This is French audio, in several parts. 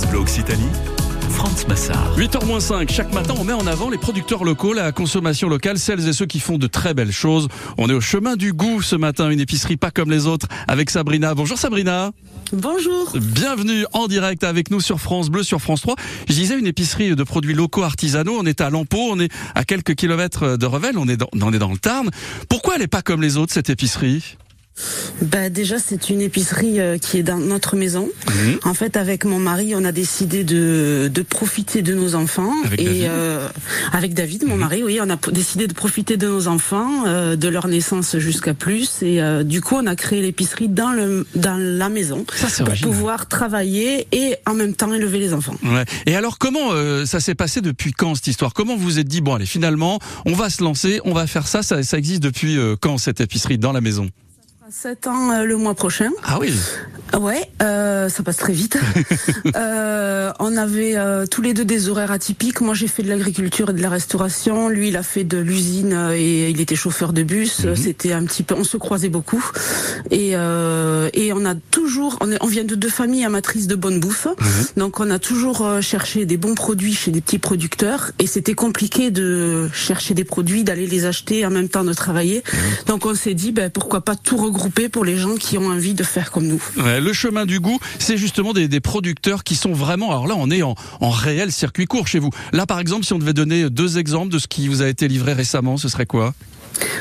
France Bleu Occitanie, France Massard. 8h-5, chaque matin on met en avant les producteurs locaux, la consommation locale, celles et ceux qui font de très belles choses. On est au chemin du goût ce matin, une épicerie pas comme les autres, avec Sabrina. Bonjour Sabrina. Bonjour. Bienvenue en direct avec nous sur France Bleu, sur France 3. Je disais une épicerie de produits locaux artisanaux. On est à Lampeau, on est à quelques kilomètres de Revel, on est dans, on est dans le Tarn. Pourquoi elle est pas comme les autres cette épicerie? Bah déjà c'est une épicerie euh, qui est dans notre maison. Mhm. En fait avec mon mari on a décidé de, de profiter de nos enfants Avec et David euh, avec David mon Mhm. mari oui on a décidé de profiter de nos enfants euh, de leur naissance jusqu'à plus et euh, du coup on a créé l'épicerie dans le dans la maison Ça c'est pour original. pouvoir travailler et en même temps élever les enfants. Ouais. Et alors comment euh, ça s'est passé depuis quand cette histoire? Comment vous vous êtes dit bon allez finalement on va se lancer, on va faire ça Ça, ça existe depuis quand cette épicerie dans la maison? 7 ans euh, le mois prochain. Ah oui. Ouais, euh, ça passe très vite. euh, on avait euh, tous les deux des horaires atypiques. Moi, j'ai fait de l'agriculture et de la restauration. Lui, il a fait de l'usine euh, et il était chauffeur de bus. Mhm. C'était un petit peu, on se croisait beaucoup. Et, euh, et on a toujours, on, est- on vient de deux familles amatrices de bonne bouffe. Mhm. Donc, on a toujours euh, cherché des bons produits chez des petits producteurs. Et c'était compliqué de chercher des produits, d'aller les acheter en même temps de travailler. Mhm. Donc, on s'est dit, ben, pourquoi pas tout regrouper pour les gens qui ont envie de faire comme nous. Ouais, le chemin du goût, c'est justement des, des producteurs qui sont vraiment. Alors là, on est en, en réel circuit court chez vous. Là, par exemple, si on devait donner deux exemples de ce qui vous a été livré récemment, ce serait quoi?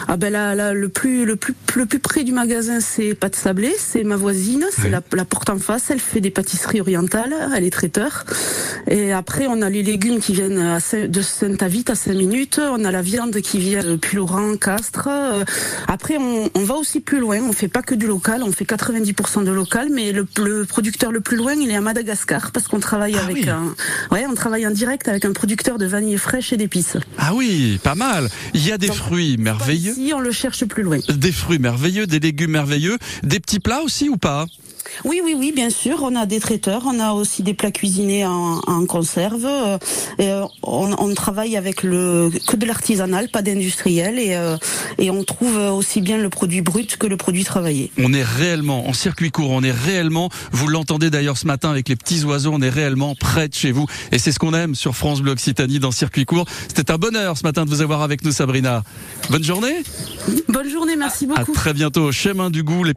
Ah ben là, là, le plus le plus le plus près du magasin c'est Pâte Sablé, c'est ma voisine, c'est Oui. la, la porte en face, elle fait des pâtisseries orientales, elle est traiteur. Et après on a les légumes qui viennent à de Saint-Avit à 5 minutes, on a la viande qui vient de Puylaurens, Castres. Euh, Après on, on va aussi plus loin, on fait pas que du local, on fait 90% de local, mais le, le producteur le plus loin il est à Madagascar parce qu'on travaille Ah avec oui. un ouais on travaille en direct avec un producteur de vanille fraîche et d'épices. Ah oui, pas mal. Il y a des Donc, fruits merveilleux. Ici on le cherche plus loin. Des fruits merveilleux, des légumes merveilleux, des petits plats aussi ou pas? Oui, oui, oui, bien sûr. On a des traiteurs, on a aussi des plats cuisinés en, en conserve. euh, et, euh, on, on travaille avec le que de l'artisanal, pas d'industriel, et, euh, et on trouve aussi bien le produit brut que le produit travaillé. On est réellement en circuit court, on est réellement, vous l'entendez d'ailleurs ce matin avec les petits oiseaux, on est réellement près de chez vous. Et c'est ce qu'on aime sur France Bleu Occitanie dans circuit court. C'était un bonheur ce matin de vous avoir avec nous Sabrina. Bonne journée, Bonne journée, merci à beaucoup. très bientôt. Chemin du goût, les